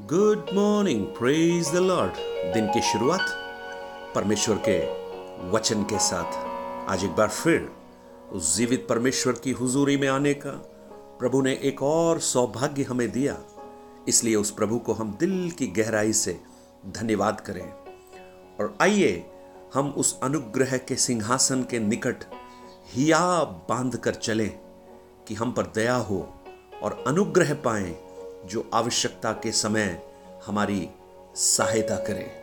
Good morning praise the Lord दिन की शुरुआत परमेश्वर के वचन के साथ। आज एक बार फिर उस जीवित परमेश्वर की हुजूरी में आने का प्रभु ने एक और सौभाग्य हमें दिया। इसलिए उस प्रभु को हम दिल की गहराई से धन्यवाद करें। और आइए हम उस अनुग्रह के सिंहासन के निकट हिया बाँध कर चलें कि हम पर दया हो और अनुग्रह पाएँ जो आवश्यकता के समय हमारी सहायता करे।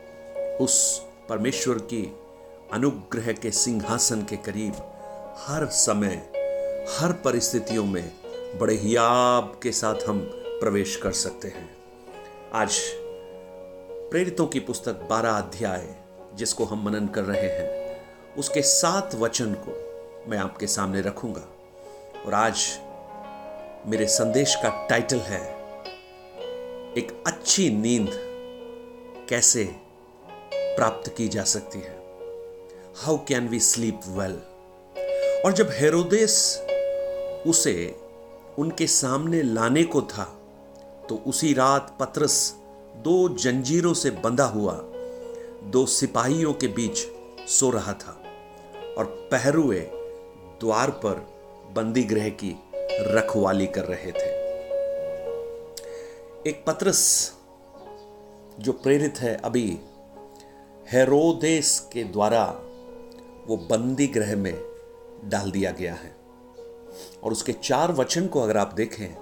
उस परमेश्वर की अनुग्रह के सिंहासन के करीब हर समय, हर परिस्थितियों में बड़े हियाब के साथ हम प्रवेश कर सकते हैं। आज प्रेरितों की पुस्तक बारह अध्याय, जिसको हम मनन कर रहे हैं, उसके सात वचन को मैं आपके सामने रखूँगा। और आज मेरे संदेश का टाइटल है एक अच्छी नींद कैसे प्राप्त की जा सकती है? How can we sleep well और जब हेरोदेस उसे उनके सामने लाने को था तो उसी रात पत्रस दो जंजीरों से बंधा हुआ, दो सिपाहियों के बीच सो रहा था और पहरुए द्वार पर बंदी गृह की रखवाली कर रहे थे। एक पत्रस जो प्रेरित है अभी हेरोदेस के द्वारा वो बंदी ग्रह में डाल दिया गया है। और उसके चार वचन को अगर आप देखें,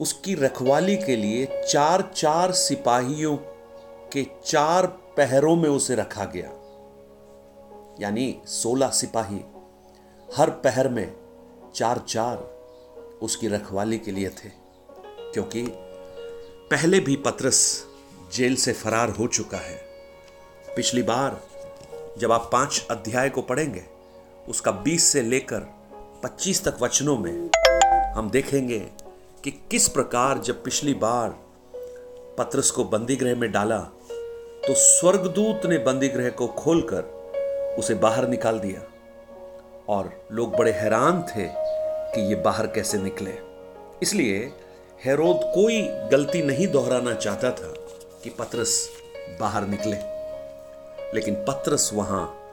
उसकी रखवाली के लिए चार चार सिपाहियों के चार पहरों में उसे रखा गया। यानी सोलह सिपाही हर पहर में चार चार उसकी रखवाली के लिए थे। क्योंकि पहले भी पत्रस जेल से फरार हो चुका है। पिछली बार जब आप पाँच अध्याय को पढ़ेंगे, उसका बीस से लेकर पच्चीस तक वचनों में हम देखेंगे कि किस प्रकार जब पिछली बार पत्रस को बंदी गृह में डाला तो स्वर्गदूत ने बंदी गृह को खोलकर उसे बाहर निकाल दिया। और लोग बड़े हैरान थे कि ये बाहर कैसे निकले। इसलिए हेरोद कोई गलती नहीं दोहराना चाहता था कि पत्रस बाहर निकले। लेकिन पत्रस वहाँ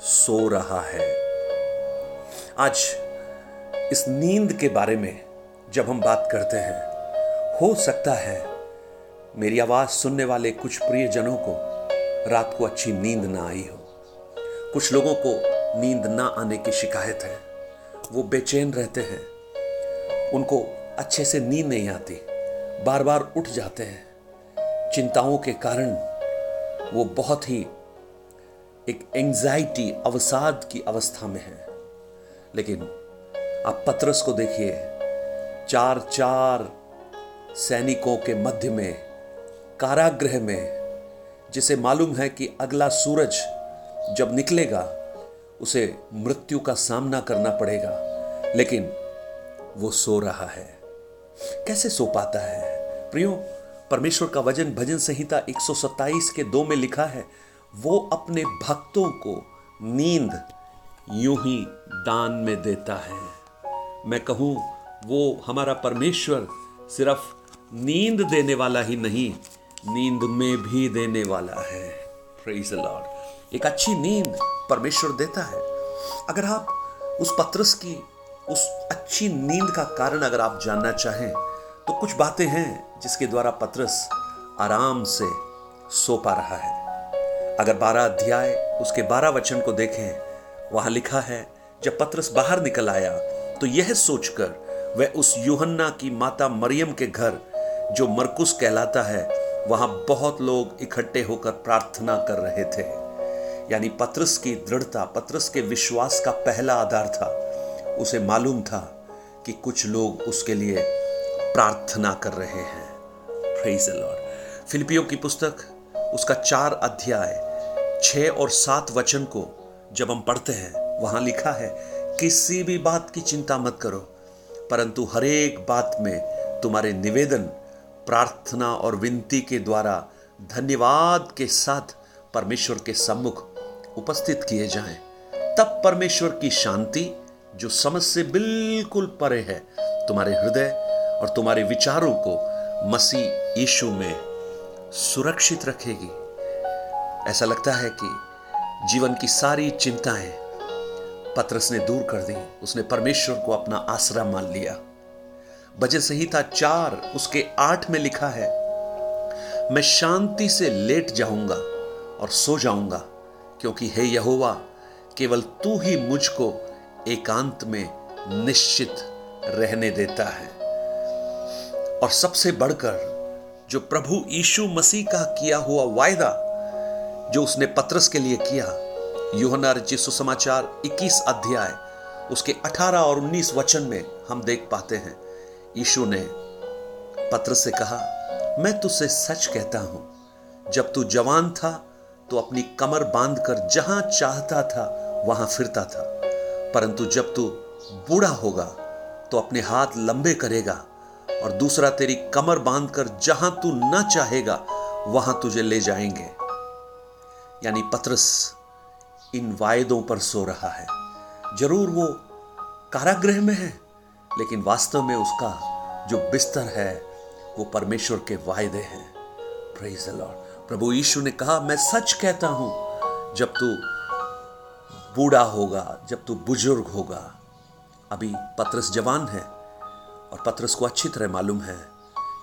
सो रहा है। आज इस नींद के बारे में जब हम बात करते हैं, हो सकता है मेरी आवाज़ सुनने वाले कुछ प्रियजनों को रात को अच्छी नींद ना आई हो। कुछ लोगों को नींद ना आने की शिकायत है। वो बेचैन रहते हैं। उनको अच्छे से नींद नहीं आती। बार बार उठ जाते हैं। चिंताओं के कारण वो बहुत ही एक एंजाइटी अवसाद की अवस्था में है। लेकिन आप पत्रस को देखिए। चार चार सैनिकों के मध्य में, कारागृह में, जिसे मालूम है कि अगला सूरज जब निकलेगा, उसे मृत्यु का सामना करना पड़ेगा। लेकिन वो सो रहा है। कैसे सो पाता है? प्रियो, परमेश्वर का वज़न भजन संहिता 127 के दो में लिखा है, वो अपने भक्तों को नींद यूँ ही दान में देता है। मैं कहूँ, वो हमारा परमेश्वर सिर्फ़ नींद देने वाला ही नहीं, नींद में भी देने वाला है। लॉर्ड एक अच्छी नींद परमेश्वर देता है। अगर आप उस पत्रस की उस अच्छी नींद का कारण अगर आप जानना चाहें तो कुछ बातें हैं जिसके द्वारा पत्रस आराम से सो पा रहा है। अगर बारह अध्याय उसके बारह वचन को देखें, वहाँ लिखा है, जब पत्रस बाहर निकल आया तो यह सोचकर वह उस यूहन्ना की माता मरियम के घर, जो मरकुस कहलाता है, वहाँ बहुत लोग इकट्ठे होकर प्रार्थना कर रहे थे। यानी पत्रस की दृढ़ता, पत्रस के विश्वास का पहला आधार था। उसे मालूम था कि कुछ लोग उसके लिए प्रार्थना कर रहे हैं। लॉर्ड फिलिपियों की पुस्तक, उसका चार अध्याय, छह और सात वचन को जब हम पढ़ते हैं, वहाँ लिखा है, किसी भी बात की चिंता मत करो, परंतु हरेक बात में तुम्हारे निवेदन, प्रार्थना और विनती के द्वारा धन्यवाद के साथ परमेश्वर के सम्मुख उपस्थित किए जाएँ। तब परमेश्वर की शांति जो समझ से बिल्कुल परे है, तुम्हारे हृदय और तुम्हारे विचारों को मसीह यीशु में सुरक्षित रखेगी। ऐसा लगता है कि जीवन की सारी चिंताएँ पत्रस ने दूर कर दी। उसने परमेश्वर को अपना आसरा मान लिया। भजन संहिता चार, उसके आठ में लिखा है, मैं शांति से लेट जाऊँगा और सो जाऊँगा, क्योंकि हे यहोवा, केवल तू ही मुझको एकांत में निश्चित रहने देता है। और सबसे बढ़कर जो प्रभु यीशु मसीह का किया हुआ वायदा, जो उसने पत्रस के लिए किया योहना रचित सुसमाचार 21 अध्याय, उसके 18 और 19 वचन में हम देख पाते हैं। यीशु ने पत्रस से कहा, मैं तुझसे सच कहता हूँ, जब तू जवान था तो अपनी कमर बांधकर जहाँ चाहता था, वहाँ फिरता था। परंतु जब तू बूढ़ा होगा तो अपने हाथ लंबे करेगा और दूसरा तेरी कमर बांधकर जहाँ तू न चाहेगा, वहाँ तुझे ले जाएँगे। यानी पत्रस इन वायदों पर सो रहा है। ज़रूर वो कारागृह में है, लेकिन वास्तव में उसका जो बिस्तर है, वो परमेश्वर के वायदे हैं। प्रभु यीशु ने कहा, मैं सच कहता हूँ, जब तू बूढ़ा होगा जब तू बुज़ुर्ग होगा। अभी पत्रस जवान है और पत्रस को अच्छी तरह मालूम है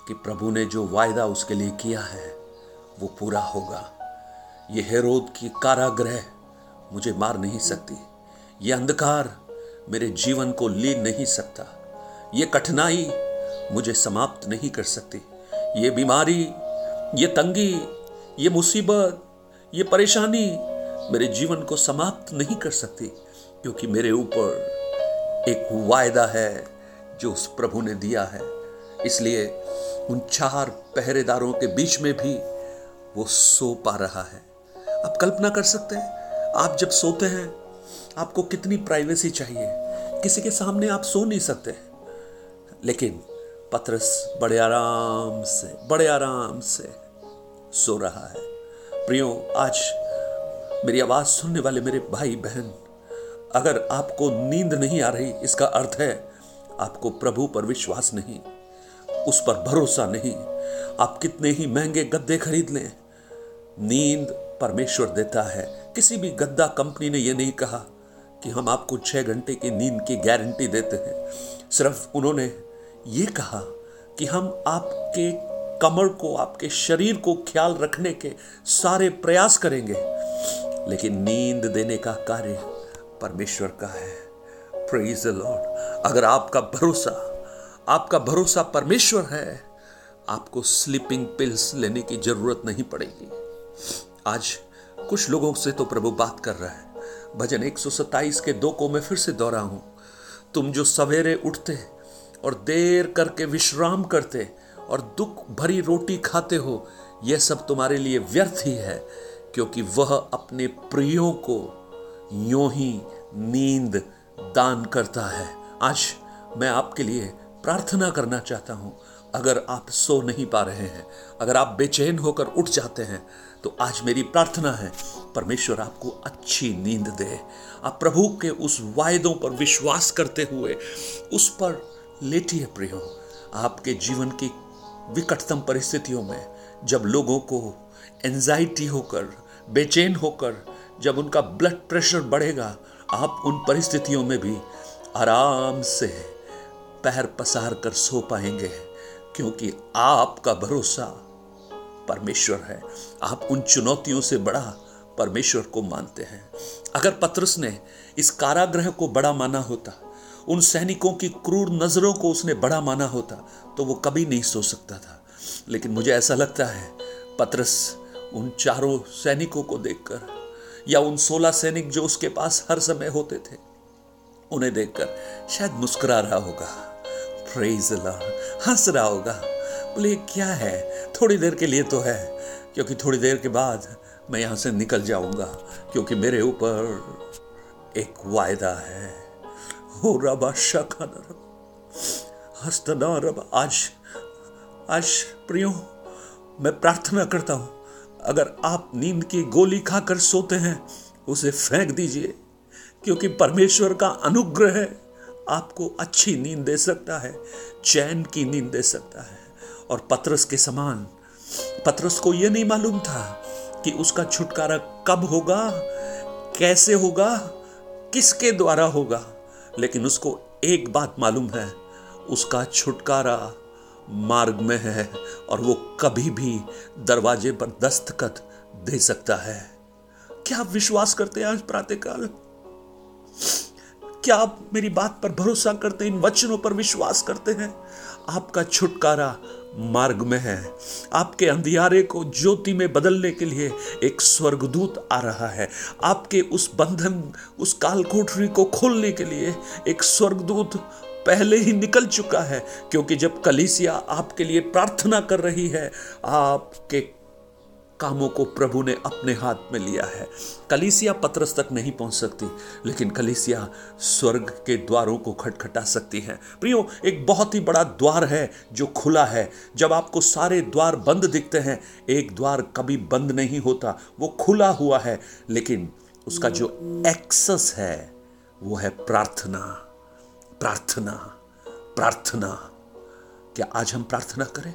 कि प्रभु ने जो वायदा उसके लिए किया है, वो पूरा होगा। ये हेरोद की कारागृह मुझे मार नहीं सकती। ये अंधकार मेरे जीवन को ली नहीं सकता। ये कठिनाई मुझे समाप्त नहीं कर सकती। ये बीमारी, ये तंगी, ये मुसीबत, ये परेशानी मेरे जीवन को समाप्त नहीं कर सकती, क्योंकि मेरे ऊपर एक वायदा है जो उस प्रभु ने दिया है। इसलिए उन चार पहरेदारों के बीच में भी वो सो पा रहा है। आप कल्पना कर सकते हैं, आप जब सोते हैं, आपको कितनी प्राइवेसी चाहिए। किसी के सामने आप सो नहीं सकते। लेकिन पत्रस बड़े आराम से, बड़े आराम से सो रहा है। प्रियो, आज मेरी आवाज़ सुनने वाले मेरे भाई बहन, अगर आपको नींद नहीं आ रही, इसका अर्थ है आपको प्रभु पर विश्वास नहीं, उस पर भरोसा नहीं। आप कितने ही महँगे गद्दे खरीद लें। नींद परमेश्वर देता है। किसी भी गद्दा कंपनी ने यह नहीं कहा कि हम आपको छह घंटे की नींद की गारंटी देते हैं। सिर्फ़ उन्होंने ये कहा कि हम आपके कमर को, आपके शरीर को ख्याल रखने के सारे प्रयास करेंगे। लेकिन नींद देने का कार्य परमेश्वर का है। प्रेज द लॉर्ड अगर आपका भरोसा आपका भरोसा परमेश्वर है, आपको स्लीपिंग पिल्स लेने की ज़रूरत नहीं पड़ेगी। आज कुछ लोगों से तो प्रभु बात कर रहा है। भजन 127 के दो को मैं फिर से दोहरा हूँ तुम जो सवेरे उठते और देर करके विश्राम करते और दुख भरी रोटी खाते हो, यह सब तुम्हारे लिए व्यर्थ ही है। क्योंकि वह अपने प्रियो को यो ही नींद दान करता है। आज मैं आपके लिए प्रार्थना करना चाहता हूँ। अगर आप सो नहीं पा रहे हैं, अगर आप बेचैन होकर उठ जाते हैं तो आज मेरी प्रार्थना है, परमेश्वर आपको अच्छी नींद दे। आप प्रभु के उस वायदों पर विश्वास करते हुए उस पर लेटिए प्रियो। आपके जीवन की विकटतम परिस्थितियों में जब लोगों को एंजाइटी होकर, बेचैन होकर, जब उनका ब्लड प्रेशर बढ़ेगा, आप उन परिस्थितियों में भी आराम से पैर पसार कर सो पाएँगे, क्योंकि आपका भरोसा परमेश्वर है। आप उन चुनौतियों से बड़ा परमेश्वर को मानते हैं। अगर पत्रस ने इस कारागृह को बड़ा माना होता, उन सैनिकों की क्रूर नज़रों को उसने बड़ा माना होता तो वो कभी नहीं सो सकता था। लेकिन मुझे ऐसा लगता है, पत्रस उन चारों सैनिकों को देखकर, या उन सोलह सैनिक जो उसके पास हर समय होते थे, उन्हें देखकर शायद मुस्कुरा रहा होगा। हंस रहा होगा। बोले, क्या है? थोड़ी देर के लिए तो है, क्योंकि थोड़ी देर के बाद मैं यहाँ से निकल जाऊँगा, क्योंकि मेरे ऊपर एक वायदा है। हो रबा शखा रब। आज आज प्रियो, मैं प्रार्थना करता हूँ अगर आप नींद की गोली खाकर सोते हैं, उसे फेंक दीजिए, क्योंकि परमेश्वर का अनुग्रह आपको अच्छी नींद दे सकता है, चैन की नींद दे सकता है। और पत्रस के समान, पत्रस को यह नहीं मालूम था कि उसका छुटकारा कब होगा, कैसे होगा, किसके द्वारा होगा, लेकिन उसको एक बात मालूम है, उसका छुटकारा मार्ग में है और वो कभी भी दरवाजे पर दस्तखत दे सकता है। क्या आप विश्वास करते हैं आज प्रातःकाल? क्या आप मेरी बात पर भरोसा करते हैं, इन वचनों पर विश्वास करते हैं? आपका छुटकारा मार्ग में है। आपके अंधियारे को ज्योति में बदलने के लिए एक स्वर्गदूत आ रहा है। आपके उस बंधन, उस काल कोठरी को खोलने के लिए एक स्वर्गदूत पहले ही निकल चुका है, क्योंकि जब कलीसिया आपके लिए प्रार्थना कर रही है, आपके कामों को प्रभु ने अपने हाथ में लिया है। कलीसिया पत्रस तक नहीं पहुँच सकती, लेकिन कलीसिया स्वर्ग के द्वारों को खटखटा सकती है। प्रियो, एक बहुत ही बड़ा द्वार है जो खुला है। जब आपको सारे द्वार बंद दिखते हैं, एक द्वार कभी बंद नहीं होता, वो खुला हुआ है, लेकिन उसका जो एक्सेस है, वो है प्रार्थना। प्रार्थना प्रार्थना। क्या आज हम प्रार्थना करें?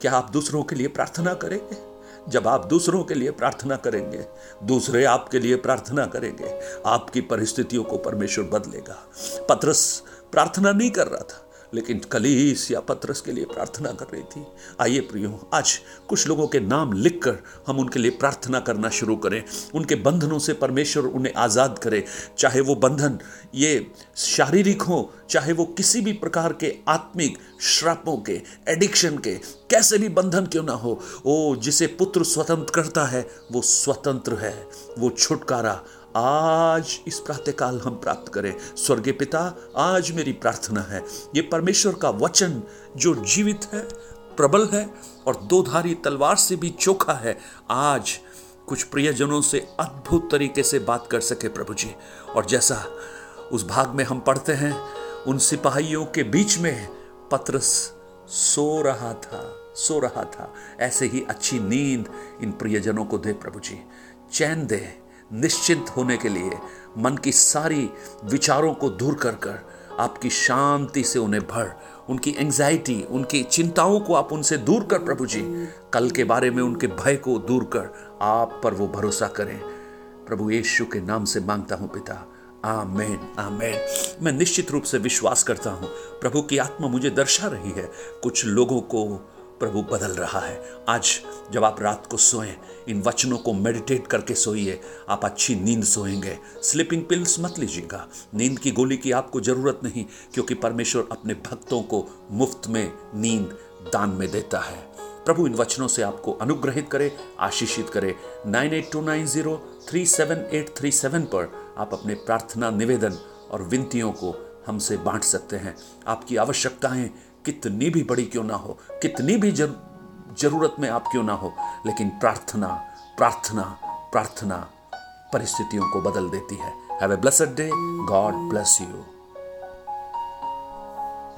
क्या आप दूसरों के लिए प्रार्थना करेंगे? जब आप दूसरों के लिए प्रार्थना करेंगे, दूसरे आपके लिए प्रार्थना करेंगे, आपकी परिस्थितियों को परमेश्वर बदलेगा। पत्रस प्रार्थना नहीं कर रहा था। लेकिन कलीस या पत्रस के लिए प्रार्थना कर रही थी। आइए प्रियो, आज कुछ लोगों के नाम लिखकर हम उनके लिए प्रार्थना करना शुरू करें। उनके बंधनों से परमेश्वर उन्हें आज़ाद करे। चाहे वो बंधन ये शारीरिक हो, चाहे वो किसी भी प्रकार के आत्मिक श्रापों के, एडिक्शन के, कैसे भी बंधन क्यों ना हो, ओ, जिसे पुत्र स्वतंत्र करता है, वो स्वतंत्र है, वो छुटकारा आज इस प्रातःकाल हम प्राप्त करें। स्वर्गीय पिता, आज मेरी प्रार्थना है। ये परमेश्वर का वचन जो जीवित है, प्रबल है और दो धारी तलवार से भी चोखा है, आज कुछ प्रियजनों से अद्भुत तरीके से बात कर सके प्रभु जी। और जैसा उस भाग में हम पढ़ते हैं, उन सिपाहियों के बीच में पत्रस सो रहा था, सो रहा था। ऐसे ही अच्छी नींद इन प्रियजनों को दे प्रभु जी। चैन दे निश्चिंत होने के लिए मन की सारी विचारों को दूर कर कर आपकी शांति से उन्हें भर, उनकी एंजाइटी उनकी चिंताओं को आप उनसे दूर कर प्रभु जी। कल के बारे में उनके भय को दूर कर आप पर वो भरोसा करें। प्रभु यीशु के नाम से माँगता हूँ पिता, आमेन आमेन। मैं निश्चित रूप से विश्वास करता हूँ, प्रभु की आत्मा मुझे दर्शा रही है। कुछ लोगों को प्रभु बदल रहा है। आज जब आप रात को सोएँ, इन वचनों को मेडिटेट करके सोइए, आप अच्छी नींद सोएँगे। स्लीपिंग पिल्स मत लीजिएगा। नींद की गोली की आपको ज़रूरत नहीं, क्योंकि परमेश्वर अपने भक्तों को मुफ़्त में नींद दान में देता है। प्रभु, इन वचनों से आपको अनुग्रहित करे, आशीषित करे। Nine eight two nine zero three seven eight three seven पर आप अपने प्रार्थना, निवेदन और विनतियों को हमसे बांट सकते हैं। आपकी आवश्यकताएँ कितनी भी बड़ी क्यों ना हो कितनी भी जर, ज़रूरत में आप क्यों ना हो लेकिन प्रार्थना प्रार्थना प्रार्थना परिस्थितियों को बदल देती है। Have a blessed day God bless you